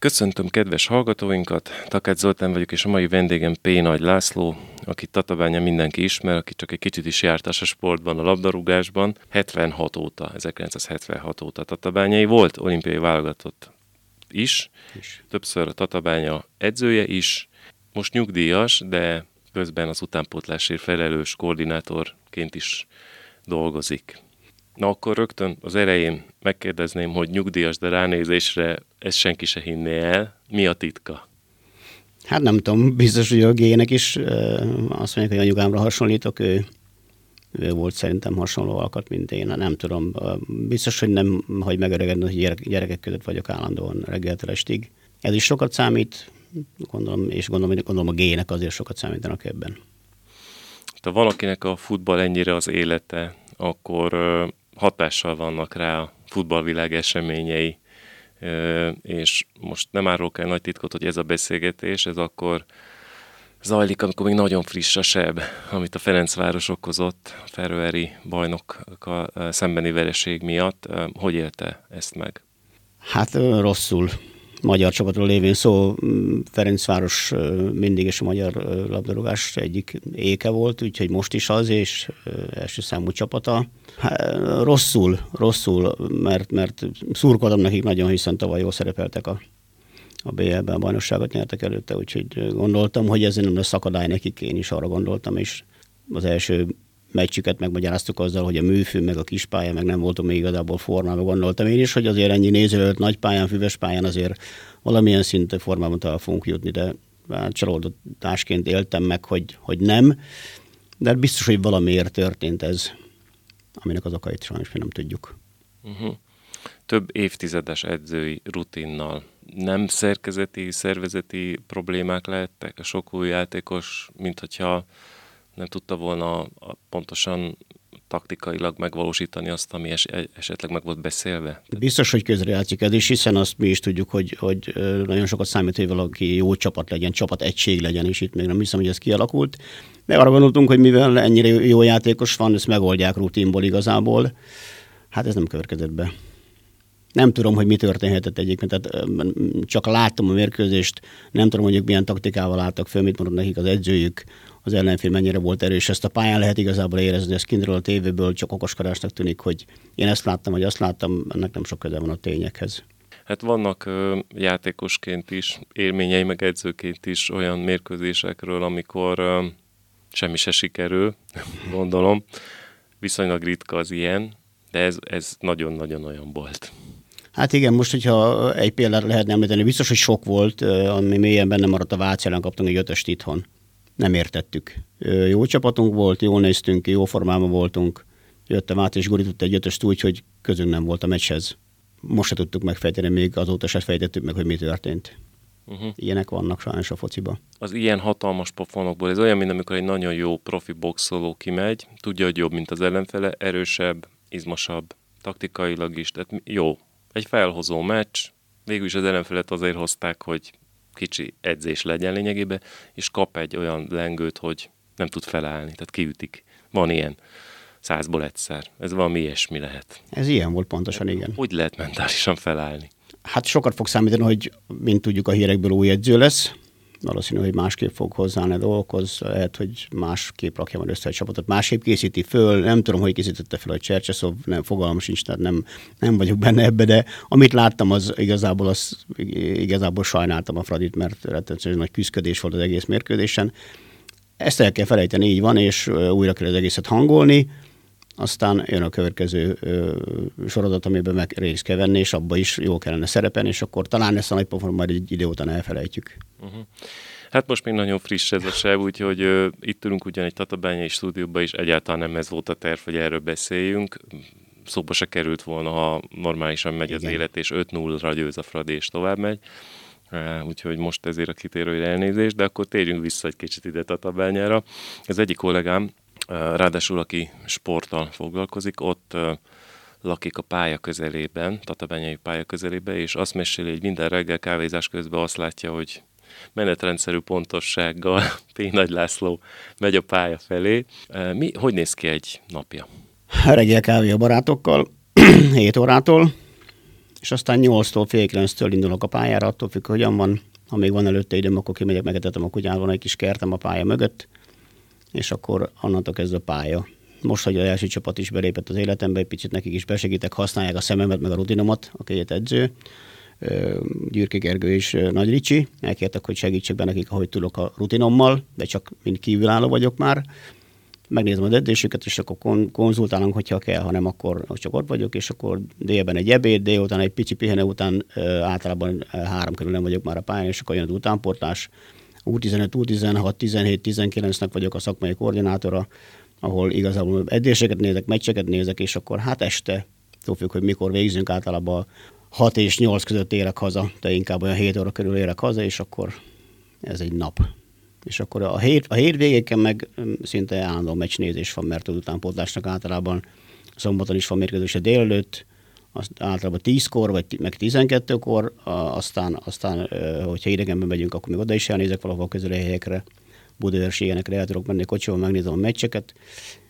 Köszöntöm kedves hallgatóinkat, Takács Zoltán vagyok, és a mai vendégem P. Nagy László, aki Tatabánya mindenki ismer, aki csak egy kicsit is járt a sportban, a labdarúgásban. 76 óta, 1976 óta Tatabányai volt olimpiai válogatott is, is. többször a Tatabánya edzője is, most nyugdíjas, de közben az utánpótlásért felelős koordinátorként is dolgozik. Na akkor rögtön az elején megkérdezném, hogy nyugdíjas, de ránézésre ezt senki se hinné el. Mi a titka? Hát nem tudom, biztos, hogy a gének is azt mondják, hogy anyukámra hasonlítok, ő, ő volt szerintem hasonló alkat, mint én, nem tudom. Biztos, hogy nem hagy megöregedni, hogy gyerekek között vagyok állandóan reggeltől estig. Ez is sokat számít, gondolom, és gondolom, gondolom a gének azért sokat számítanak ebben. Ha valakinek a futball ennyire az élete, akkor hatással vannak rá a futballvilág eseményei, és most nem árulok el nagy titkot, hogy ez a beszélgetés, ez akkor zajlik, amikor még nagyon friss a seb, amit a Ferencváros okozott a Feröeri bajnokkal szembeni vereség miatt. Hogy élte ezt meg? Hát rosszul magyar csapatról lévén szó, Ferencváros mindig is a magyar labdarúgás egyik éke volt, úgyhogy most is az, és első számú csapata. Rosszul, rosszul, mert, mert szurkoltam nekik nagyon, hiszen tavaly jól szerepeltek a, a BL-ben, a bajnokságot nyertek előtte, úgyhogy gondoltam, hogy ez nem lesz akadály nekik, én is arra gondoltam, és az első meccsüket megmagyaráztuk azzal, hogy a műfő, meg a kispálya, meg nem voltam még igazából formában. Gondoltam én is, hogy azért ennyi néző nagy pályán, füves pályán azért valamilyen szintű formában talán fogunk jutni, de hát csalódásként éltem meg, hogy, hogy nem. De biztos, hogy valamiért történt ez, aminek az okait sajnos mi nem tudjuk. Uh-huh. Több évtizedes edzői rutinnal nem szerkezeti, szervezeti problémák lehettek, a sok új játékos, mint hogyha nem tudta volna pontosan taktikailag megvalósítani azt, ami es- esetleg meg volt beszélve? Biztos, hogy közrejátszik ez is, hiszen azt mi is tudjuk, hogy, hogy nagyon sokat számít, hogy valaki jó csapat legyen, csapat egység legyen, és itt még nem hiszem, hogy ez kialakult. De arra gondoltunk, hogy mivel ennyire jó játékos van, ezt megoldják rutinból igazából. Hát ez nem következett be. Nem tudom, hogy mi történhetett egyébként, tehát csak láttam a mérkőzést, nem tudom, hogy milyen taktikával álltak föl, mit mondott nekik az edzőjük, az ellenfél mennyire volt erős. Ezt a pályán lehet igazából érezni, ez kintről a tévéből csak okoskodásnak tűnik, hogy én ezt láttam, vagy azt láttam, ennek nem sok köze van a tényekhez. Hát vannak ö, játékosként is, élményei meg edzőként is olyan mérkőzésekről, amikor ö, semmi se sikerül, gondolom. Viszonylag ritka az ilyen, de ez, ez nagyon-nagyon olyan volt. Hát igen, most, hogyha egy példát lehetne említeni, biztos, hogy sok volt, ami mélyen benne maradt a Váci ellen kaptunk egy ötöst itthon. Nem értettük. Jó csapatunk volt, jól néztünk jó formában voltunk. Jött a Máté és gurított egy ötöst úgy, hogy közünk nem volt a meccshez. Most se tudtuk megfejteni, még azóta se fejtettük meg, hogy mi történt. Uh-huh. Ilyenek vannak sajnos a fociba. Az ilyen hatalmas pofonokból, ez olyan, mint amikor egy nagyon jó profi boxoló kimegy, tudja, hogy jobb, mint az ellenfele, erősebb, izmosabb, taktikailag is, tehát jó, egy felhozó meccs, végül is az ellenfelet azért hozták, hogy kicsi edzés legyen lényegében, és kap egy olyan lengőt, hogy nem tud felállni, tehát kiütik. Van ilyen százból egyszer. Ez valami ilyesmi lehet. Ez ilyen volt pontosan, igen. Hogy lehet mentálisan felállni? Hát sokat fog számítani, hogy mint tudjuk a hírekből új edző lesz, valószínű, hogy másképp fog hozzáállni a dolgokhoz, lehet, hogy másképp rakja majd össze egy csapatot, másképp készíti föl, nem tudom, hogy készítette fel a Csercseszov, nem, fogalmam sincs, tehát nem, nem vagyok benne ebbe, de amit láttam, az igazából, az, igazából sajnáltam a Fradit, mert rettenetesen nagy küzdködés volt az egész mérkőzésen. Ezt el kell felejteni, így van, és újra kell az egészet hangolni, aztán jön a következő ö, sorozat, amiben meg részt kell venni, és abba is jó kellene szerepelni, és akkor talán ezt a nagy pofon majd egy idő után elfelejtjük. Uh-huh. Hát most még nagyon friss ez a sev, úgyhogy ö, itt ülünk ugyan egy tatabányai stúdióban is, egyáltalán nem ez volt a terv, hogy erről beszéljünk. Szóba se került volna, ha normálisan megy Igen. az élet, és 5-0-ra győz a Fradi, és tovább megy. Úgyhogy most ezért a kitérő elnézést, de akkor térjünk vissza egy kicsit ide Tatabányára. Ez egyik kollégám, Ráadásul, aki sporttal foglalkozik, ott lakik a pálya közelében, Tatabányai pálya közelében, és azt meséli, hogy minden reggel kávézás közben azt látja, hogy menetrendszerű pontossággal P. Nagy László megy a pálya felé. Mi, hogy néz ki egy napja? Reggel kávé a barátokkal, 7 órától, és aztán 8-tól fél 9-től indulok a pályára, attól függ, hogyan van. Ha még van előtte időm, akkor kimegyek, megetetem a kutyát, van egy kis kertem a pálya mögött, és akkor onnantól kezdve pálya. Most, hogy az első csapat is belépett az életembe, egy picit nekik is besegítek, használják a szememet, meg a rutinomat, a két edző, Gyürki Gergő és Nagy Ricsi. Elkértek, hogy segítsek be nekik, ahogy tudok a rutinommal, de csak mind kívülálló vagyok már. Megnézem az edzésüket, és akkor konzultálunk, hogyha kell, ha nem, akkor csak ott vagyok, és akkor délben egy ebéd, délután egy pici pihenő után általában három körül nem vagyok már a pályán, és akkor jön az utánportás. U15, U16, 17, 19-nek vagyok a szakmai koordinátora, ahol igazából edzéseket nézek, meccseket nézek, és akkor hát este, tudjuk, hogy mikor végzünk, általában 6 és 8 között érek haza, de inkább olyan 7 óra körül érek haza, és akkor ez egy nap. És akkor a, hét, a hétvégéken meg mm, szinte állandó meccsnézés van, mert az utánpótlásnak általában szombaton is van mérkőzés a délelőtt, azt általában 10-kor, vagy meg 12-kor, aztán, aztán hogyha idegenben megyünk, akkor még oda is elnézek valahol a közeli helyekre, Budaörsi ilyenekre el tudok menni kocsival, megnézem a meccseket.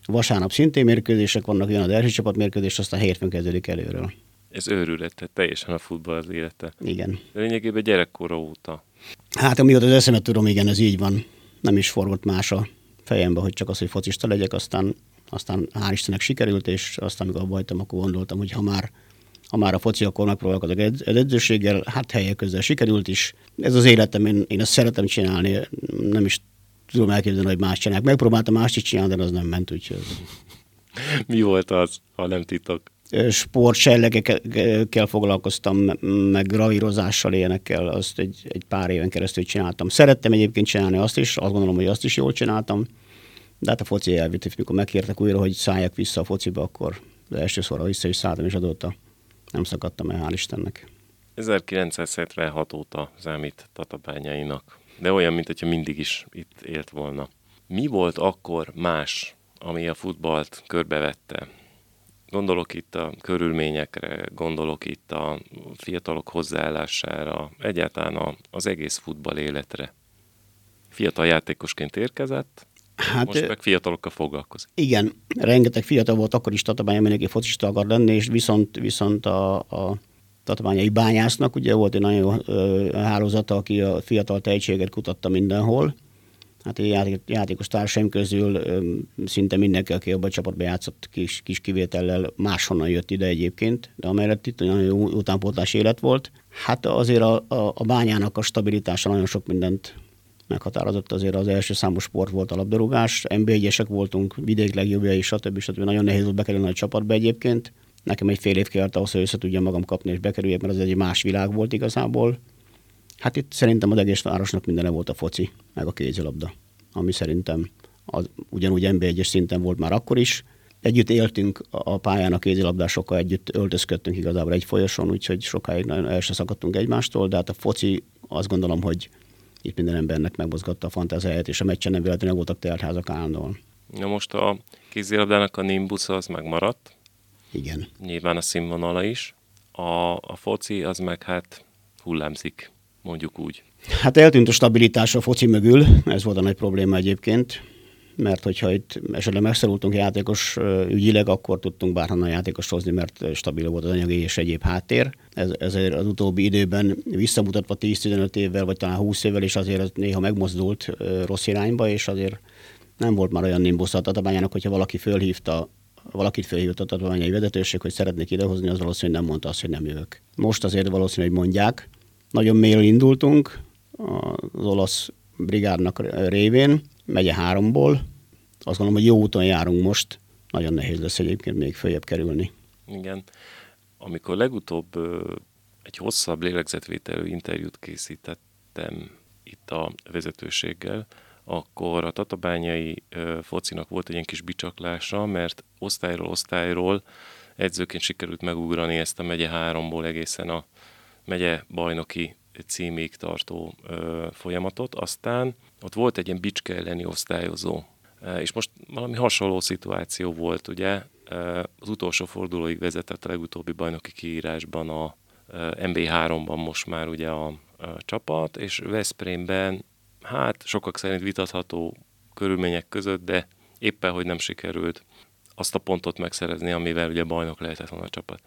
Vasárnap szintén mérkőzések vannak, jön az első csapat mérkőzés, aztán hétfőn kezdődik előről. Ez őrület, tehát teljesen a futball az élete. Igen. Lényegében gyerekkora óta. Hát amióta az eszemet tudom, igen, ez így van. Nem is forgott más a fejembe, hogy csak az, hogy focista legyek, aztán, aztán hál' Istennek sikerült, és aztán, amikor abba akkor gondoltam, hogy ha már ha már a foci, akkor megpróbálkozok egy edzőséggel, hát helyek közel sikerült is. Ez az életem, én, én ezt szeretem csinálni, nem is tudom elképzelni, hogy más csinálják. Megpróbáltam mást is csinálni, de az nem ment, úgyhogy... Mi volt az, ha nem titok? sportsellegekkel foglalkoztam, meg gravírozással ilyenekkel, azt egy, egy pár éven keresztül csináltam. Szerettem egyébként csinálni azt is, azt gondolom, hogy azt is jól csináltam, de hát a foci elvitt, mikor megkértek újra, hogy szálljak vissza a fociba, akkor első szóra vissza is szálltam, és adott nem szakadtam el, hál' Istennek. 1976 óta számít tatabányainak, de olyan, mint hogyha mindig is itt élt volna. Mi volt akkor más, ami a futballt körbevette? Gondolok itt a körülményekre, gondolok itt a fiatalok hozzáállására, egyáltalán az egész futball életre. Fiatal játékosként érkezett, Hát, Most meg fiatalokkal foglalkozik. Igen, rengeteg fiatal volt akkor is Tatabánya, mindenki focista akar lenni, és viszont, viszont a, a tatabányai bányásznak ugye volt egy nagyon jó hálózata, aki a fiatal tehetséget kutatta mindenhol, hát a játék, játékos társaim közül ö, szinte mindenki, aki abban a csapatban játszott kis, kis kivétellel, máshonnan jött ide egyébként, de amellett itt nagyon jó utánpótlás élet volt. Hát azért a, a, a bányának a stabilitása nagyon sok mindent meghatározott azért az első számú sport volt a labdarúgás, nb 1 voltunk, vidék legjobbja stb. stb. Nagyon nehéz volt bekerülni a csapatba egyébként. Nekem egy fél év kellett ahhoz, hogy össze tudjam magam kapni és bekerüljek, mert az egy más világ volt igazából. Hát itt szerintem az egész városnak mindene volt a foci, meg a kézilabda, ami szerintem az, ugyanúgy NB1-es szinten volt már akkor is. Együtt éltünk a pályán a kézilabdásokkal, együtt öltözködtünk igazából egy folyoson, úgyhogy sokáig nagyon el se szakadtunk egymástól, de hát a foci azt gondolom, hogy itt minden embernek megmozgatta a fantáziáját, és a meccsen nem véletlenül voltak teltházak állandóan. Na most a kézilabdának a Nimbus az megmaradt. Igen. Nyilván a színvonala is. A, a foci az meg hát hullámzik mondjuk úgy. Hát eltűnt a stabilitás a foci mögül, ez volt a nagy probléma egyébként, mert hogyha itt esetleg megszorultunk játékos ügyileg, akkor tudtunk bárhonnan játékos hozni, mert stabil volt az anyagi és egyéb háttér. Ez, ezért az utóbbi időben visszamutatva 10-15 évvel, vagy talán 20 évvel, és azért ez néha megmozdult rossz irányba, és azért nem volt már olyan nimbusz a tatabányának, hogyha valaki fölhívta valakit felhívott a tatabányai vezetőség, hogy szeretnék idehozni, az valószínűleg nem mondta azt, hogy nem jövök. Most azért valószínű, hogy mondják, nagyon mélyről indultunk az olasz brigádnak révén, megye háromból. Azt gondolom, hogy jó úton járunk most. Nagyon nehéz lesz egyébként még följebb kerülni. Igen. Amikor legutóbb egy hosszabb lélegzetvételű interjút készítettem itt a vezetőséggel, akkor a tatabányai focinak volt egy ilyen kis bicsaklása, mert osztályról osztályról edzőként sikerült megugrani ezt a megye háromból egészen a megye bajnoki címig tartó ö, folyamatot, aztán ott volt egy ilyen bicske elleni osztályozó, és most valami hasonló szituáció volt, ugye, az utolsó fordulóig vezetett a legutóbbi bajnoki kiírásban a MB3-ban most már ugye a, a csapat, és Veszprémben, hát sokak szerint vitatható körülmények között, de éppen, hogy nem sikerült azt a pontot megszerezni, amivel ugye bajnok lehetett volna a csapat.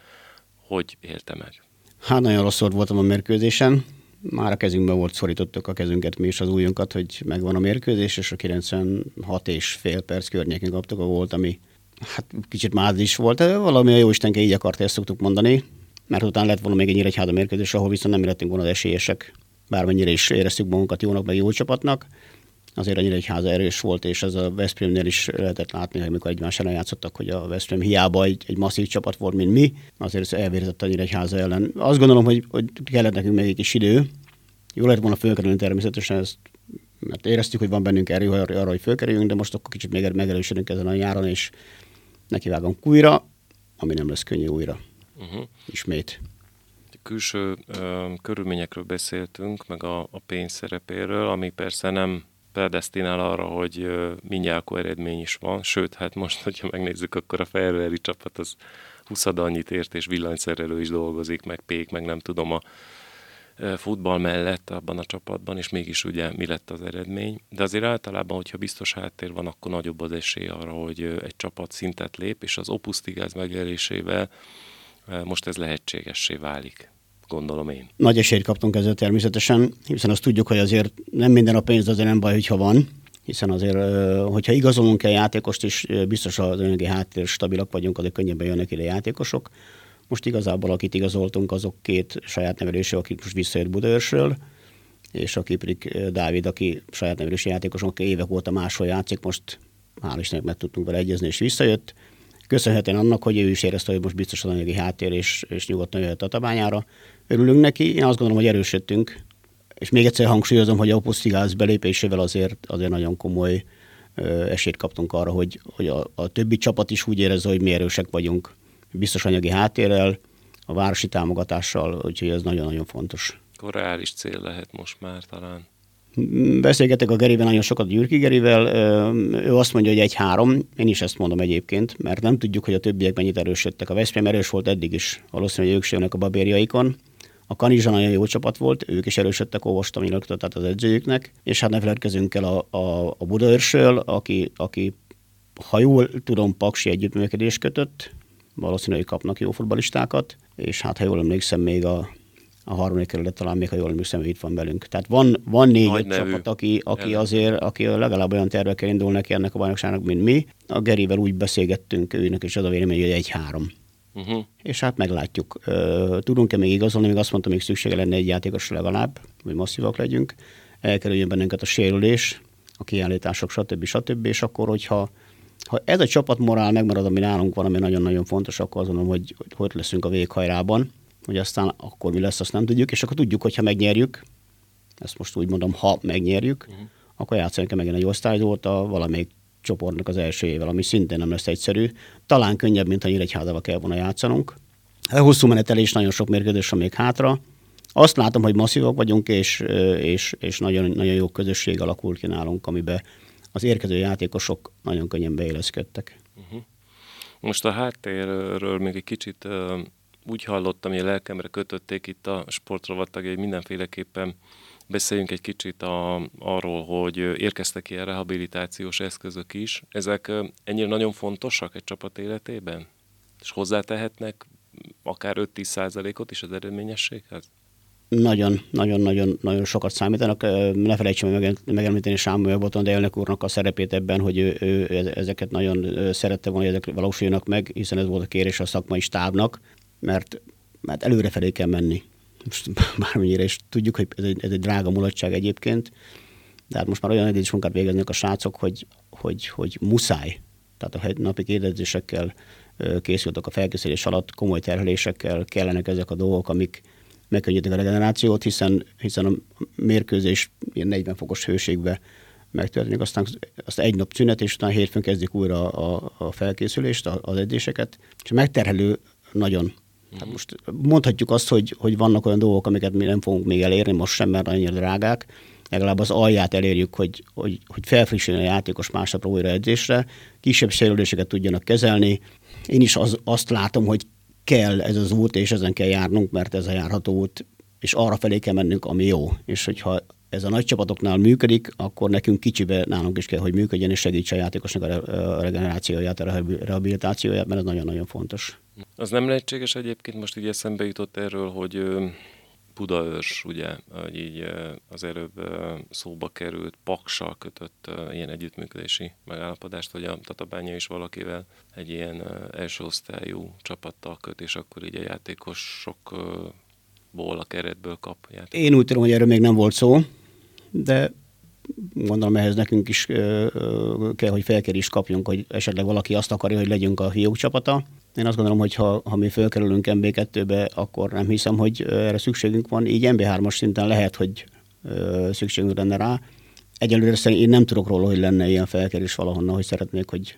Hogy élte meg? Hát nagyon rossz voltam a mérkőzésen. Már a kezünkben volt, szorítottuk a kezünket mi is az újunkat, hogy megvan a mérkőzés, és a 96 és fél perc környékén kaptuk a volt, ami hát kicsit máz is volt. Valami a jó Istenke így akart, ezt szoktuk mondani, mert utána lett volna még egy Nyíregyháza mérkőzés, ahol viszont nem lettünk volna az esélyesek. Bármennyire is éreztük magunkat jónak, meg jó csapatnak, azért annyira egy háza erős volt, és ez a Veszprémnél is lehetett látni, hogy amikor egymás ellen játszottak, hogy a Veszprém hiába egy, egy masszív csapat volt, mint mi, azért elvérzett annyira egy háza ellen. Azt gondolom, hogy, hogy kellett nekünk még egy kis idő. Jó lett volna fölkerülni természetesen, ezt, mert éreztük, hogy van bennünk erő arra, hogy fölkerüljünk, de most akkor kicsit még megerősödünk ezen a nyáron, és nekivágunk újra, ami nem lesz könnyű újra. Uh-huh. Ismét külső ö, körülményekről beszéltünk, meg a, a pénz szerepéről, ami persze nem predestinál arra, hogy mindjárt eredmény is van, sőt, hát most, hogyha megnézzük, akkor a Ferrari csapat az 20 annyit ért, és villanyszerelő is dolgozik, meg pék, meg nem tudom a futball mellett abban a csapatban, és mégis ugye mi lett az eredmény. De azért általában, hogyha biztos háttér van, akkor nagyobb az esély arra, hogy egy csapat szintet lép, és az opusztigáz megelésével most ez lehetségessé válik gondolom én. Nagy esélyt kaptunk ezzel természetesen, hiszen azt tudjuk, hogy azért nem minden a pénz, azért nem baj, hogyha van, hiszen azért, hogyha igazolunk el játékost is, biztos az anyagi háttér stabilak vagyunk, azért könnyebben jönnek ide játékosok. Most igazából, akit igazoltunk, azok két saját nevelésű, akik most visszajött Budaörsről, és a Kiprik Dávid, aki saját nevelésű játékos, aki évek óta máshol játszik, most hál' Istennek meg tudtunk vele egyezni, és visszajött. Köszönhetően annak, hogy ő is érezte, hogy most biztos az anyagi háttér, és, és nyugodtan jöhet a tabányára örülünk neki. Én azt gondolom, hogy erősödtünk. És még egyszer hangsúlyozom, hogy a Opusztigáz belépésével azért, azért nagyon komoly esélyt kaptunk arra, hogy, hogy a, a többi csapat is úgy érezze, hogy mi erősek vagyunk. Biztos anyagi háttérrel, a városi támogatással, úgyhogy ez nagyon-nagyon fontos. Akkor reális cél lehet most már talán. Beszélgetek a Gerivel nagyon sokat, Gyürki Gerivel, ő azt mondja, hogy egy-három, én is ezt mondom egyébként, mert nem tudjuk, hogy a többiek mennyit erősödtek. A Veszprém erős volt eddig is, valószínűleg ők sem a babérjaikon, a Kanizsa nagyon jó csapat volt, ők is erősödtek, nyilatkozatot tehát az edzőjüknek, és hát ne feledkezünk el a, a, a Budaörsről, aki, aki, ha jól tudom, Paksi együttműködést kötött, valószínűleg kapnak jó futbalistákat, és hát ha jól emlékszem, még a, a harmadik kerület talán még, ha jól emlékszem, itt van velünk. Tehát van, van négy csapat, aki, aki azért, aki legalább olyan tervekkel indul neki ennek a bajnokságnak, mint mi. A Gerivel úgy beszélgettünk, őnek is az a vélemény, hogy egy-három. Uh-huh. És hát meglátjuk. Tudunk-e még igazolni? Még azt mondtam, még szüksége lenne egy játékos legalább, hogy masszívak legyünk. Elkerüljön bennünket a sérülés, a kiállítások, stb. stb. És akkor, hogyha ha ez a csapat morál megmarad, ami nálunk van, ami nagyon-nagyon fontos, akkor azt mondom, hogy, hogy hogy leszünk a véghajrában, hogy aztán akkor mi lesz, azt nem tudjuk, és akkor tudjuk, hogyha megnyerjük, ezt most úgy mondom, ha megnyerjük, uh-huh. akkor játszani megint egy osztályzót a valamelyik csoportnak az első ével, ami szintén nem lesz egyszerű. Talán könnyebb, mint a Nyíregyházával kell volna játszanunk. A hosszú menetelés nagyon sok mérkőzés van még hátra. Azt látom, hogy masszívak vagyunk, és, és, és nagyon, nagyon jó közösség alakult ki nálunk, amiben az érkező játékosok nagyon könnyen beéleszkedtek. Uh-huh. Most a háttérről még egy kicsit úgy hallottam, hogy a lelkemre kötötték itt a sportrovattagjai mindenféleképpen Beszéljünk egy kicsit a, arról, hogy érkeztek ilyen rehabilitációs eszközök is. Ezek ennyire nagyon fontosak egy csapat életében? És hozzátehetnek akár 5-10 százalékot is az eredményességhez? Nagyon, nagyon, nagyon, nagyon sokat számítanak. Ne felejtsem meg, megemlíteni Sámuel Boton, de elnök úrnak a szerepét ebben, hogy ő, ő ezeket nagyon szerette volna, hogy ezek valósuljanak meg, hiszen ez volt a kérés a szakmai stábnak, mert, mert előrefelé kell menni most bármennyire is tudjuk, hogy ez egy, ez egy drága mulatság egyébként, de hát most már olyan edzés munkát végeznek a srácok, hogy, hogy, hogy muszáj. Tehát a napi kérdezésekkel készültek a felkészülés alatt, komoly terhelésekkel kellenek ezek a dolgok, amik megkönnyítik a regenerációt, hiszen, hiszen a mérkőzés ilyen 40 fokos hőségbe megtörténik, aztán azt egy nap szünet, és utána hétfőn kezdik újra a, a felkészülést, az edzéseket, és megterhelő nagyon Hát most mondhatjuk azt, hogy, hogy vannak olyan dolgok, amiket mi nem fogunk még elérni, most sem, mert annyira drágák. Legalább az alját elérjük, hogy, hogy, hogy felfrissüljön a játékos másnapra újra edzésre, kisebb sérüléseket tudjanak kezelni. Én is az, azt látom, hogy kell ez az út, és ezen kell járnunk, mert ez a járható út, és arra felé kell mennünk, ami jó. És hogyha ez a nagy csapatoknál működik, akkor nekünk kicsibe nálunk is kell, hogy működjön, és segítse a játékosnak a regenerációját, a rehabilitációját, mert ez nagyon-nagyon fontos. Az nem lehetséges egyébként, most így eszembe jutott erről, hogy Budaörs, ugye, hogy így az előbb szóba került, Paksal kötött ilyen együttműködési megállapodást, hogy a Tatabánya is valakivel egy ilyen első osztályú csapattal köt, és akkor így a játékosokból, a keretből kap játékos. Én úgy tudom, hogy erről még nem volt szó, de gondolom ehhez nekünk is kell, hogy felkérést kapjunk, hogy esetleg valaki azt akarja, hogy legyünk a fiúk csapata. Én azt gondolom, hogy ha, ha mi fölkerülünk MB2-be, akkor nem hiszem, hogy erre szükségünk van. Így MB3-as szinten lehet, hogy szükségünk lenne rá. Egyelőre szerint én nem tudok róla, hogy lenne ilyen felkerés valahonnan, hogy szeretnék, hogy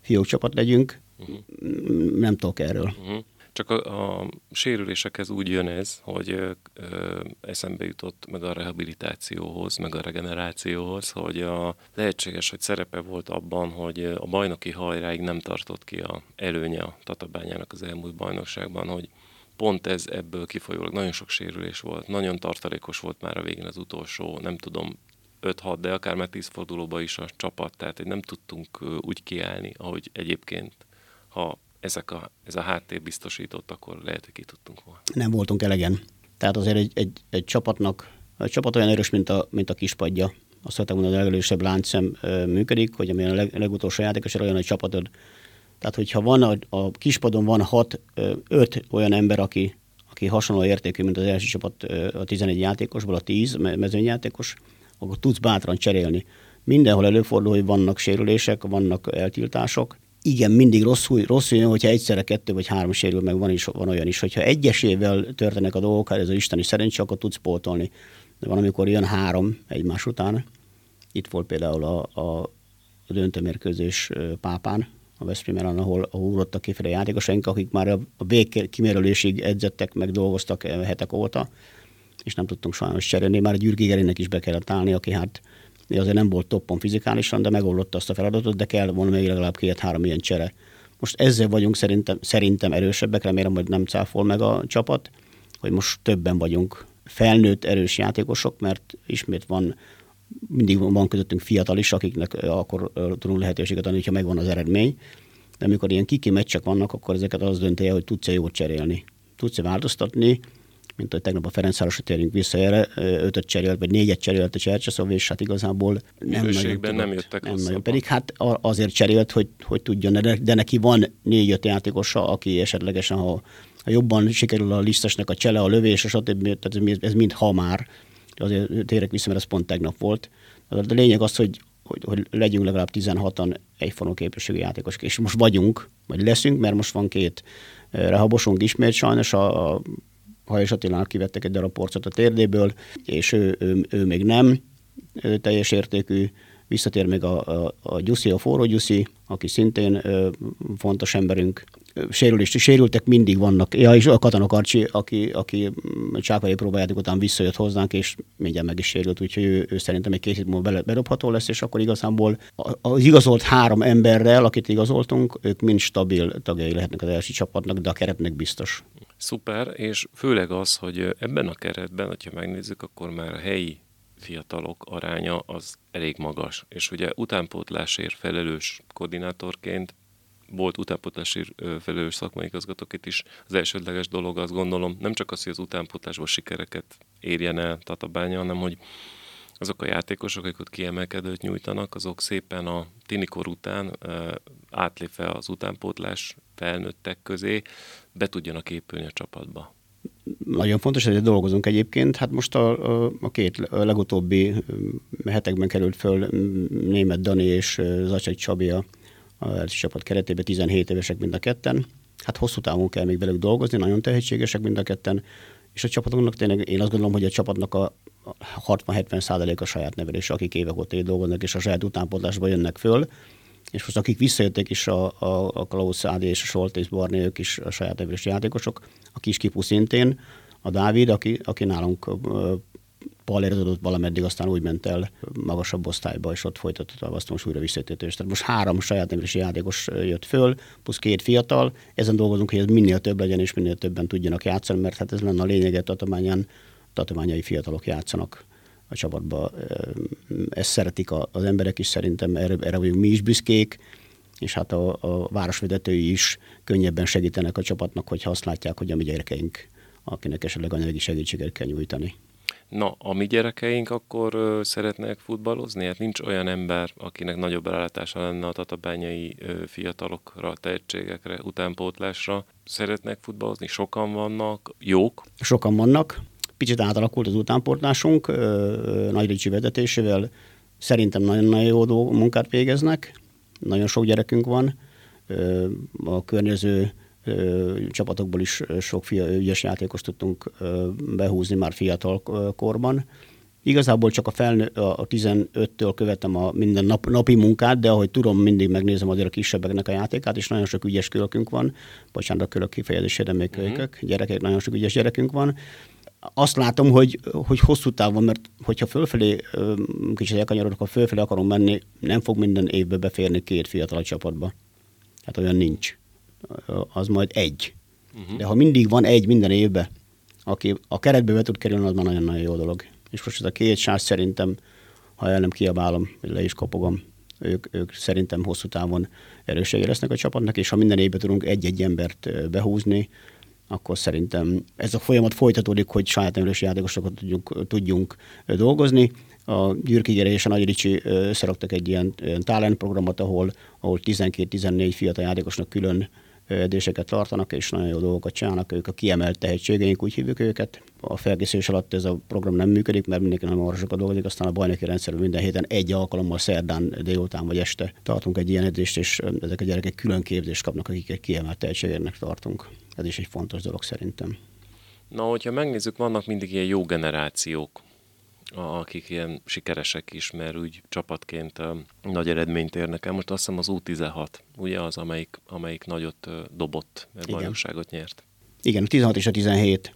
fiúk csapat legyünk. Uh-huh. Nem tudok erről. Uh-huh. Csak a, a sérülésekhez úgy jön ez, hogy ö, eszembe jutott meg a rehabilitációhoz, meg a regenerációhoz, hogy a, lehetséges, hogy szerepe volt abban, hogy a bajnoki hajráig nem tartott ki a előnye a Tatabányának az elmúlt bajnokságban, hogy pont ez ebből kifolyólag nagyon sok sérülés volt, nagyon tartalékos volt már a végén az utolsó, nem tudom, 5-6, de akár már 10 fordulóba is a csapat, tehát hogy nem tudtunk úgy kiállni, ahogy egyébként, ha ezek a, ez a háttér biztosított, akkor lehet, hogy ki tudtunk volna. Nem voltunk elegen. Tehát azért egy, egy, egy csapatnak, egy csapat olyan erős, mint a, mint a kispadja. Azt szoktam mondani, a legelősebb láncszem működik, hogy ami a leg, legutolsó játékos, olyan egy csapatod. Tehát, hogyha van a, a kispadon van hat, öt olyan ember, aki, aki hasonló értékű, mint az első csapat a 11 játékosból, a 10 mezőnyjátékos, akkor tudsz bátran cserélni. Mindenhol előfordul, hogy vannak sérülések, vannak eltiltások, igen, mindig rosszul, rosszul jön, hogyha egyszerre kettő vagy három sérül, meg van, is, van olyan is, hogyha egyesével történnek a dolgok, hát ez az isteni szerencsé, akkor tudsz pótolni. De van, amikor jön három egymás után. Itt volt például a, a, döntőmérkőzés Pápán, a Veszprémen, ahol, ahol ugrottak kifele játékosaink, akik már a, a bék kimérülésig edzettek, meg dolgoztak hetek óta, és nem tudtunk sajnos cserélni. Már a Gyürgi Gerinek is be kellett állni, aki hát azért nem volt toppon fizikálisan, de megoldotta azt a feladatot, de kell volna még legalább két-három ilyen csere. Most ezzel vagyunk szerintem, szerintem erősebbek, remélem, hogy nem cáfol meg a csapat, hogy most többen vagyunk felnőtt erős játékosok, mert ismét van mindig van közöttünk fiatal is, akiknek akkor tudunk lehetőséget adni, ha megvan az eredmény. De amikor ilyen kiki meccsek vannak, akkor ezeket az dönti hogy tudsz-e jót cserélni. Tudsz-e változtatni, mint hogy tegnap a Ferencvárosra térjünk vissza erre, ötöt cserélt, vagy négyet cserélt a Csercseszov, és hát igazából nem nagyon, tudott, nem jöttek nem nagyon. Pedig hát azért cserélt, hogy, hogy tudjon, de neki van négy-öt játékosa, aki esetlegesen, ha, ha jobban sikerül a lisztesnek a csele, a lövés, és stb. Tehát ez mind ha már. Azért térek vissza, mert ez pont tegnap volt. De a lényeg az, hogy, hogy, hogy legyünk legalább 16-an egyforma képességű játékosok, és most vagyunk, vagy leszünk, mert most van két rehabosunk ismét sajnos, a, a Hajas Attilának kivettek egy darab porcot a térdéből, és ő, ő, ő még nem ő teljes értékű, visszatér még a, a, a Gyuszi, a forró Gyuszi, aki szintén ö, fontos emberünk. Sérülést, sérültek mindig vannak. Ja, és a Katana Karcsi, aki, aki csákai próbájátok után visszajött hozzánk, és mindjárt meg is sérült, úgyhogy ő, ő szerintem egy két hét múlva berobható lesz, és akkor igazából az igazolt három emberrel, akit igazoltunk, ők mind stabil tagjai lehetnek az első csapatnak, de a keretnek biztos. Szuper, és főleg az, hogy ebben a keretben, hogyha megnézzük, akkor már a helyi fiatalok aránya az elég magas. És ugye utánpótlásért felelős koordinátorként volt utánpótlásért felelős szakmai igazgatóként is az elsődleges dolog, azt gondolom, nem csak az, hogy az utánpótlásból sikereket érjen el Tatabánya, hanem hogy azok a játékosok, akik ott kiemelkedőt nyújtanak, azok szépen a tinikor után átlépve az utánpótlás felnőttek közé be tudjanak épülni a csapatba. Nagyon fontos, hogy dolgozunk egyébként. Hát most a, a, két legutóbbi hetekben került föl német Dani és Zacsek Csabi a, a csapat keretében, 17 évesek mind a ketten. Hát hosszú távon kell még velük dolgozni, nagyon tehetségesek mind a ketten, és a csapatunknak tényleg én azt gondolom, hogy a csapatnak a 60-70 százalék a saját nevelés, akik évek óta dolgoznak, és a saját utánpótlásba jönnek föl, és most akik visszajöttek is a, a, a Klaus Ádi és a Soltész Barné, ők is a saját nevelés játékosok, a Kiskipu szintén, a Dávid, aki, aki nálunk palérozódott valameddig, aztán úgy ment el magasabb osztályba, és ott folytatta azt most újra visszatértést. Tehát most három saját nevelési játékos jött föl, plusz két fiatal. Ezen dolgozunk, hogy ez minél több legyen, és minél többen tudjanak játszani, mert hát ez lenne a lényeget tatományán, tatományai fiatalok játszanak a csapatba. Ezt szeretik az emberek is, szerintem erre, erre vagyunk mi is büszkék, és hát a, a városvezetői is könnyebben segítenek a csapatnak, hogyha azt látják, hogy a mi gyerekeink, akinek esetleg anyagi segítséget kell nyújtani. Na, a mi gyerekeink akkor ö, szeretnek futballozni? Hát nincs olyan ember, akinek nagyobb rálátása lenne a tatabányai ö, fiatalokra, tehetségekre, utánpótlásra. Szeretnek futballozni? Sokan vannak? Jók? Sokan vannak. Picit átalakult az utánpótlásunk, Nagy Ricsi vezetésével. Szerintem nagyon-nagyon jó munkát végeznek. Nagyon sok gyerekünk van. A környező csapatokból is sok fia, ügyes játékos tudtunk behúzni már fiatal korban. Igazából csak a, felnő, a 15-től követem a minden nap, napi munkát, de ahogy tudom, mindig megnézem azért a kisebbeknek a játékát, és nagyon sok ügyes kölökünk van. Bocsánat, a kölök kifejezésére még kölykök. Uh-huh. Gyerekek, nagyon sok ügyes gyerekünk van. Azt látom, hogy, hogy hosszú távon, mert hogyha fölfelé, kicsit elkanyarodok, ha fölfelé akarom menni, nem fog minden évbe beférni két fiatal csapatba. Hát olyan nincs az majd egy. Uh-huh. De ha mindig van egy minden évben, aki a keretbe be tud kerülni, az már nagyon-nagyon jó dolog. És most ez a két sás szerintem, ha el nem kiabálom, le is kopogom, ők, ők szerintem hosszú távon erőssége lesznek a csapatnak, és ha minden évben tudunk egy-egy embert behúzni, akkor szerintem ez a folyamat folytatódik, hogy saját erős játékosokat tudjunk, tudjunk dolgozni. A Gyürki és a Nagy Ricsi összeraktak egy ilyen, ilyen talent programot, ahol, ahol 12-14 fiatal játékosnak külön edzéseket tartanak, és nagyon jó dolgokat csinálnak, ők a kiemelt tehetségeink, úgy hívjuk őket. A felkészülés alatt ez a program nem működik, mert mindenki arra sokat dolgozik, aztán a bajnoki rendszerben minden héten egy alkalommal szerdán délután vagy este tartunk egy ilyen edzést, és ezek a gyerekek külön képzést kapnak, akiket kiemelt tehetségeknek tartunk. Ez is egy fontos dolog szerintem. Na, hogyha megnézzük, vannak mindig ilyen jó generációk, akik ilyen sikeresek is, mert úgy csapatként nagy eredményt érnek el. Most azt hiszem az U16, ugye az, amelyik, amelyik nagyot dobott, mert Igen. bajnokságot nyert. Igen, a 16 és a 17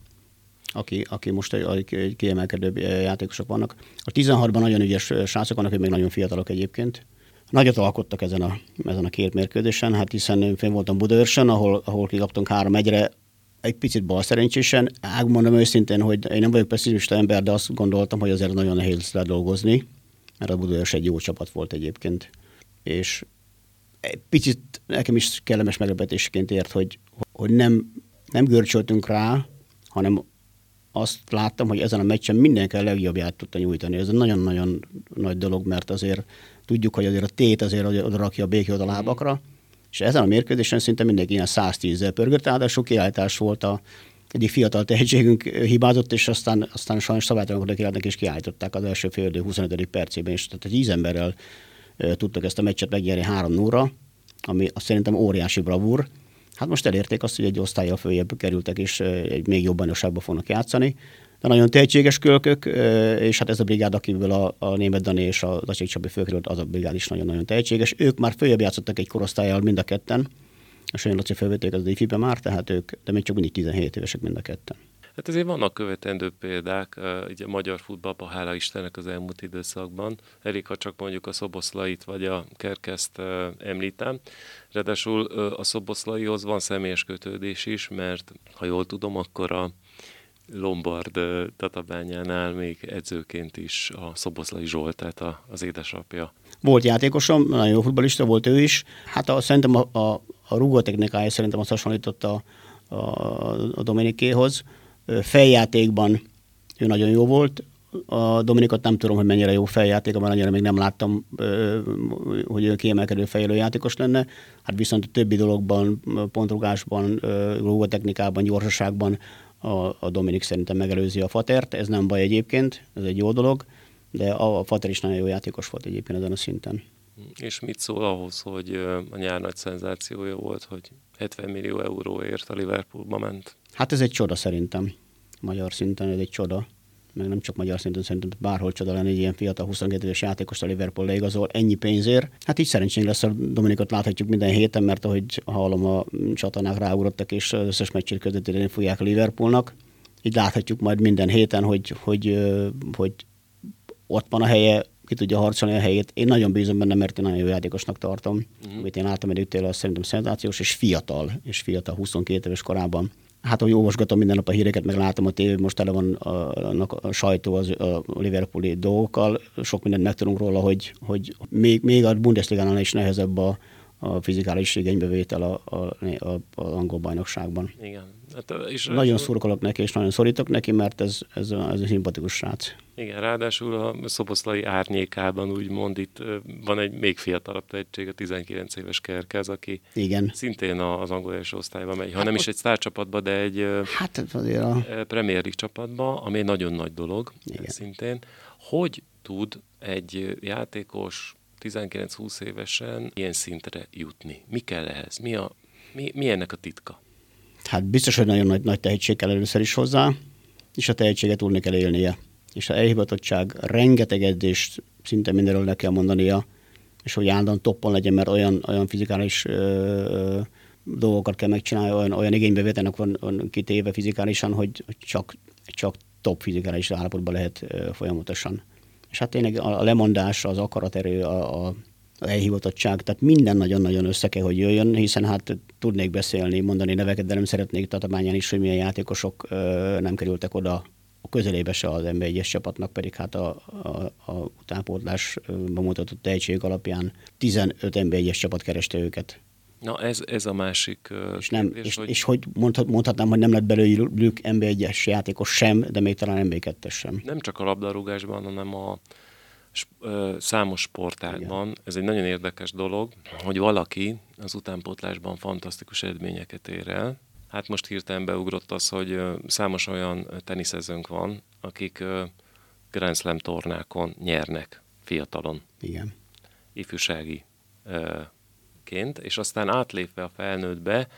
aki, aki most egy kiemelkedő játékosok vannak. A 16-ban nagyon ügyes srácok vannak, hogy még nagyon fiatalok egyébként. Nagyot alkottak ezen a, ezen a két mérkőzésen, hát hiszen én voltam Budaörsön, ahol, ahol kikaptunk három egyre, egy picit bal szerencsésen. Megmondom őszintén, hogy én nem vagyok pessimista ember, de azt gondoltam, hogy azért nagyon nehéz le dolgozni, mert a Budaörs egy jó csapat volt egyébként. És egy picit nekem is kellemes meglepetésként ért, hogy, hogy nem, nem görcsöltünk rá, hanem azt láttam, hogy ezen a meccsen mindenki a legjobbját tudta nyújtani. Ez egy nagyon-nagyon nagy dolog, mert azért tudjuk, hogy azért a tét azért oda rakja a békjót a lábakra, és ezen a mérkőzésen szinte mindenki ilyen 110-zel pörgött, ráadásul kiállítás volt a egyik fiatal tehetségünk hibázott, és aztán, aztán sajnos szabálytalanok kiállítottak, és kiállították az első fél 25. percében, és tehát egy 10 emberrel e, tudtak ezt a meccset megnyerni 3 0 ami azt szerintem óriási bravúr. Hát most elérték azt, hogy egy osztályjal följebb kerültek, és egy még jobb bajnokságban fognak játszani de nagyon tehetséges kölkök, és hát ez a brigád, akiből a, a német Dani és a Dacsik Csabi fölkerült, az a brigád is nagyon-nagyon tehetséges. Ők már följebb játszottak egy korosztályjal mind a ketten, és olyan Laci felvették az ifi már, tehát ők, de még csak mindig 17 évesek mind a ketten. Hát azért vannak követendő példák, ugye a magyar futballban, hála Istennek az elmúlt időszakban. Elég, ha csak mondjuk a Szoboszlait vagy a Kerkeszt említem. Ráadásul a Szoboszlaihoz van személyes kötődés is, mert ha jól tudom, akkor a Lombard tatabányánál még edzőként is a Szoboszlai Zsolt, tehát az édesapja. Volt játékosom, nagyon jó futbalista volt ő is. Hát a, szerintem a, a, a rúgótechnikája szerintem azt hasonlította a, a, a Dominikéhoz. Feljátékban ő nagyon jó volt, a Dominikot nem tudom, hogy mennyire jó feljáték, mert annyira még nem láttam, hogy ő kiemelkedő fejlő játékos lenne. Hát viszont a többi dologban, pontrugásban, rúgótechnikában, gyorsaságban a, a Dominik szerintem megelőzi a Fatert, ez nem baj egyébként, ez egy jó dolog, de a, a Fater is nagyon jó játékos volt egyébként ezen a szinten. És mit szól ahhoz, hogy a nyár nagy szenzációja volt, hogy 70 millió euróért a Liverpoolba ment? Hát ez egy csoda szerintem. Magyar szinten ez egy csoda meg nem csak magyar szinten, szerintem bárhol csoda lenne egy ilyen fiatal 22 éves játékos a Liverpool leigazol ennyi pénzért. Hát így szerencsénk lesz a Dominikot láthatjuk minden héten, mert ahogy hallom a csatornák ráugrottak és az összes meccsét közvetíteni fogják a Liverpoolnak. Így láthatjuk majd minden héten, hogy, hogy, hogy ott van a helye, ki tudja harcolni a helyét. Én nagyon bízom benne, mert én nagyon jó játékosnak tartom. Uh-huh. Amit én láttam egy az szerintem szenzációs, és fiatal, és fiatal 22 éves korában hát hogy olvasgatom minden nap a híreket, meg látom a tévé, most tele van a, a sajtó az, a Liverpooli dolgokkal, sok mindent megtudunk róla, hogy, hogy még, még a Bundesliga-nál is nehezebb a, a fizikális igénybevétel a, a, a, a angol bajnokságban. Igen. Hát, és nagyon ráadásul... szurkolok neki, és nagyon szorítok neki, mert ez, ez, a, ez a szimpatikus srác. Igen, ráadásul a szoboszlai árnyékában úgymond itt van egy még fiatalabb tehetség, a 19 éves Kerkez, aki Igen. szintén az angol első osztályban megy, ha hát nem is egy sztárcsapatba, de egy hát azért a... Premier League csapatba, ami egy nagyon nagy dolog Igen. szintén. Hogy tud egy játékos 19-20 évesen ilyen szintre jutni? Mi kell ehhez? Mi, a, mi, mi ennek a titka? Hát biztos, hogy nagyon nagy, nagy tehetség kell először is hozzá, és a tehetséget tudni kell élnie. És a elhivatottság, rengeteg edzést szinte mindenről le kell mondania, és hogy állandóan toppon legyen, mert olyan, olyan fizikális ö, ö, dolgokat kell megcsinálni, olyan, olyan igénybevételnek van, van kitéve fizikálisan, hogy csak, csak top fizikális állapotban lehet ö, folyamatosan. És hát tényleg a lemondás, az akaraterő, a, a elhivatottság, tehát minden nagyon-nagyon össze kell, hogy jöjjön, hiszen hát tudnék beszélni, mondani neveket, de nem szeretnék tatabányán is, hogy milyen játékosok nem kerültek oda a közelébe se az nb 1 csapatnak, pedig hát a, a, a utánpótlásban mutatott tehetség alapján 15 nb 1 csapat kereste őket. Na ez, ez a másik és, nem, kérdés, és, hogy... és hogy mondhat, mondhatnám, hogy nem lett belőlük NB1-es játékos sem, de még talán NB2-es sem. Nem csak a labdarúgásban, hanem a számos sportágban. Igen. Ez egy nagyon érdekes dolog, hogy valaki az utánpótlásban fantasztikus eredményeket ér el. Hát most hirtelen beugrott az, hogy számos olyan teniszezőnk van, akik Grand Slam tornákon nyernek fiatalon. Igen. Ifjúsági ként, és aztán átlépve a felnőttbe,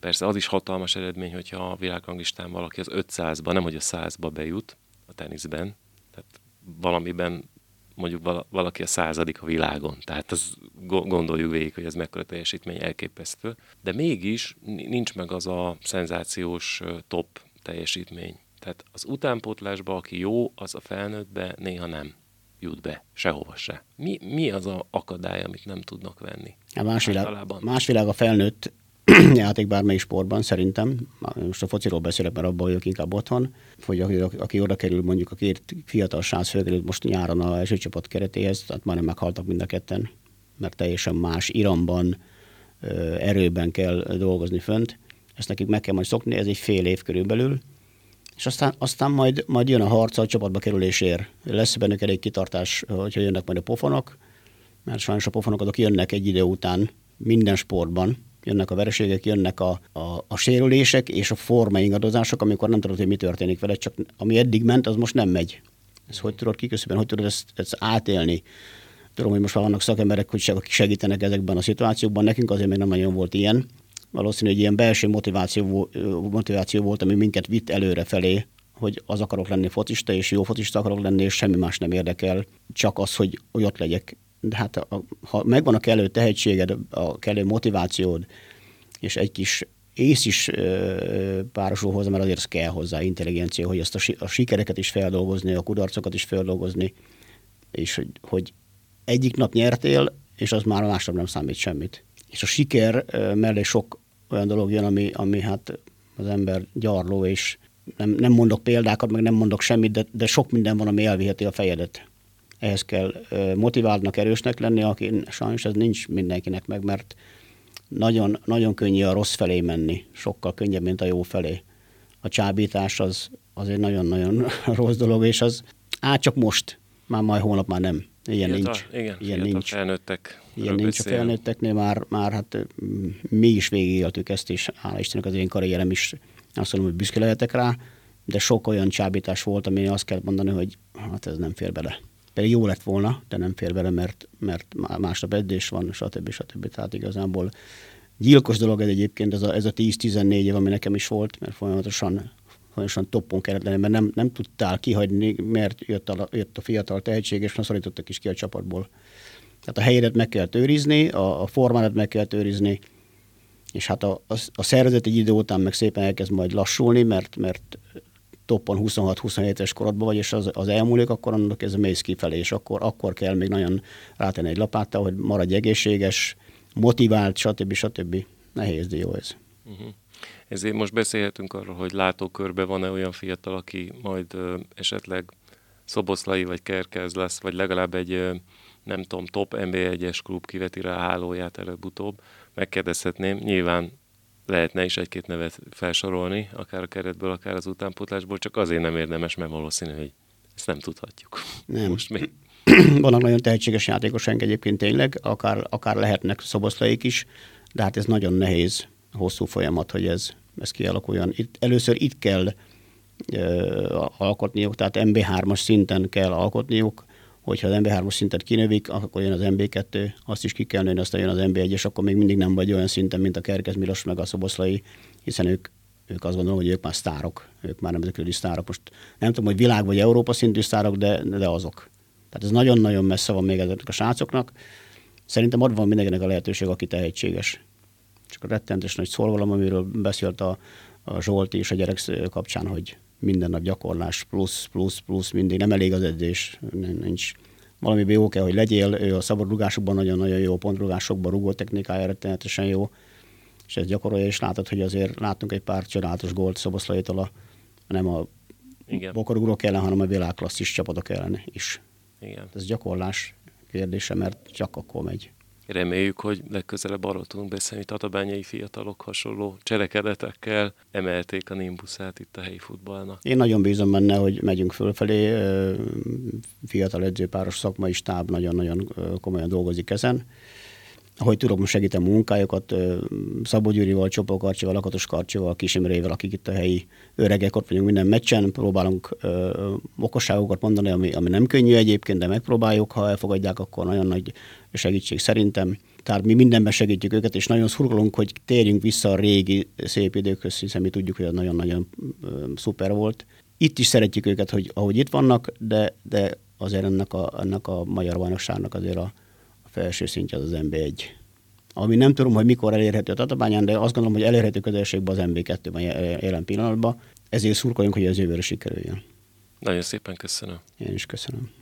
persze az is hatalmas eredmény, hogyha a világranglistán valaki az 500-ba, nem hogy a 100-ba bejut a teniszben, tehát valamiben mondjuk valaki a századik a világon. Tehát az gondoljuk végig, hogy ez mekkora teljesítmény elképesztő. De mégis nincs meg az a szenzációs top teljesítmény. Tehát az utánpótlásban, aki jó, az a felnőttbe néha nem jut be, sehova se. Mi, mi az a akadály, amit nem tudnak venni? A más, világ, más világ a felnőtt játék bármelyik sportban szerintem, most a fociról beszélek, mert abban vagyok inkább otthon, hogy aki, aki oda kerül, mondjuk a két fiatal srác fölkerült most nyáron a első csapat keretéhez, tehát majdnem meghaltak mind a ketten, mert teljesen más iramban, erőben kell dolgozni fönt. Ezt nekik meg kell majd szokni, ez egy fél év körülbelül, és aztán, aztán majd, majd jön a harca a csapatba kerülésért. Lesz bennük elég kitartás, hogyha jönnek majd a pofonok, mert sajnos a pofonok azok jönnek egy idő után minden sportban, jönnek a vereségek, jönnek a, a, a sérülések és a ingadozások, amikor nem tudod, hogy mi történik vele, csak ami eddig ment, az most nem megy. Ez hogy tudod kiküszöbben, hogy tudod ezt, ezt átélni? Tudom, hogy most már vannak szakemberek, hogy segítenek ezekben a szituációkban, nekünk azért még nem nagyon volt ilyen. Valószínű, hogy ilyen belső motiváció, motiváció volt, ami minket vitt előre felé, hogy az akarok lenni fotista, és jó fotista akarok lenni, és semmi más nem érdekel, csak az, hogy ott legyek de hát a, ha megvan a kellő tehetséged, a kellő motivációd, és egy kis ész is párosul hozzá, mert azért kell hozzá intelligencia, hogy ezt a, a sikereket is feldolgozni, a kudarcokat is feldolgozni, és hogy, hogy egyik nap nyertél, és az már másnap nem számít semmit. És a siker ö, mellé sok olyan dolog jön, ami, ami hát az ember gyarló, és nem, nem mondok példákat, meg nem mondok semmit, de, de sok minden van, ami elviheti a fejedet ehhez kell motiváltnak, erősnek lenni, aki sajnos ez nincs mindenkinek meg, mert nagyon, nagyon könnyű a rossz felé menni, sokkal könnyebb, mint a jó felé. A csábítás az, az egy nagyon-nagyon rossz dolog, és az át csak most, már majd hónap már nem. Ilyen fiatal, nincs. Igen, ilyen nincs. felnőttek. Ilyen nincs a felnőtteknél, már, már hát mi is végigéltük ezt, és hála Istennek az én karrierem is azt mondom, hogy büszke lehetek rá, de sok olyan csábítás volt, ami azt kell mondani, hogy hát ez nem fér bele pedig jó lett volna, de nem fér bele, mert, mert másnap edzés van, stb. stb. Tehát igazából gyilkos dolog ez egyébként, ez a, ez a 10-14 év, ami nekem is volt, mert folyamatosan folyamatosan toppon kellett lenni, mert nem, nem tudtál kihagyni, mert jött a, jött a fiatal tehetség, és szorítottak is ki a csapatból. Tehát a helyedet meg kell őrizni, a, a formádat meg kell őrizni, és hát a, a, a szervezet egy idő után meg szépen elkezd majd lassulni, mert, mert toppon 26-27-es korodban vagy, és az, az elmúlik, akkor annak ez mész kifelé, és akkor, akkor kell még nagyon rátenni egy lapáttal, hogy maradj egészséges, motivált, stb. stb. Nehéz, de jó ez. Uh-huh. Ezért most beszélhetünk arról, hogy látókörben van-e olyan fiatal, aki majd ö, esetleg szoboszlai vagy kerkez lesz, vagy legalább egy ö, nem tudom, top NB1-es klub kiveti rá a hálóját előbb-utóbb, megkérdezhetném, nyilván lehetne is egy-két nevet felsorolni, akár a keretből, akár az utánpótlásból, csak azért nem érdemes, mert valószínű, hogy ezt nem tudhatjuk. Nem. Most még. Vannak nagyon tehetséges játékosaink egyébként tényleg, akár, akár lehetnek szoboszlaik is, de hát ez nagyon nehéz, hosszú folyamat, hogy ez, ez kialakuljon. Itt, először itt kell ö, alkotniuk, tehát MB3-as szinten kell alkotniuk, hogyha az MB3-as szintet kinövik, akkor jön az MB2, azt is ki kell nőni, aztán jön az MB1, és akkor még mindig nem vagy olyan szinten, mint a Kerkez Milos meg a Szoboszlai, hiszen ők, ők azt gondolom, hogy ők már sztárok, ők már nemzetközi sztárok. Most nem tudom, hogy világ vagy Európa szintű sztárok, de, de azok. Tehát ez nagyon-nagyon messze van még ezeknek a srácoknak. Szerintem adva van mindenkinek a lehetőség, aki tehetséges. Csak a rettentes nagy szorgalom, amiről beszélt a, a Zsolti és a gyerek kapcsán, hogy minden nap gyakorlás, plusz, plusz, plusz, mindig nem elég az edzés, nincs valami jó kell, hogy legyél, ő a szabad rugásokban nagyon-nagyon jó, pontrugásokban rugó technikája rettenetesen jó, és ez gyakorolja, és látod, hogy azért láttunk egy pár csodálatos gólt Szoboszlaitól, a, nem a bokorugrók ellen, hanem a világklasszis csapatok ellen is. Igen. Ez gyakorlás kérdése, mert csak akkor megy. Reméljük, hogy legközelebb arról tudunk beszélni, hogy tatabányai fiatalok hasonló cselekedetekkel emelték a nimbuszát itt a helyi futballnak. Én nagyon bízom benne, hogy megyünk fölfelé, fiatal edzőpáros szakmai stáb nagyon-nagyon komolyan dolgozik ezen ahogy tudom, segítem a munkájukat, Szabó Gyurival, Csopó Karcsival, Lakatos Karcsival, Kis Imrével, akik itt a helyi öregek, ott vagyunk minden meccsen, próbálunk ö, okosságokat mondani, ami, ami nem könnyű egyébként, de megpróbáljuk, ha elfogadják, akkor nagyon nagy segítség szerintem. Tehát mi mindenben segítjük őket, és nagyon szurkolunk, hogy térjünk vissza a régi szép időkhöz, hiszen mi tudjuk, hogy az nagyon-nagyon szuper volt. Itt is szeretjük őket, hogy ahogy itt vannak, de, de azért ennek a, ennek a magyar bajnokságnak azért a, felső szintje az az MB1. Ami nem tudom, hogy mikor elérhető a Tatabányán, de azt gondolom, hogy elérhető közelségben az MB2-ben jelen pillanatban. Ezért szurkoljunk, hogy ez jövőre sikerüljön. Nagyon szépen köszönöm. Én is köszönöm.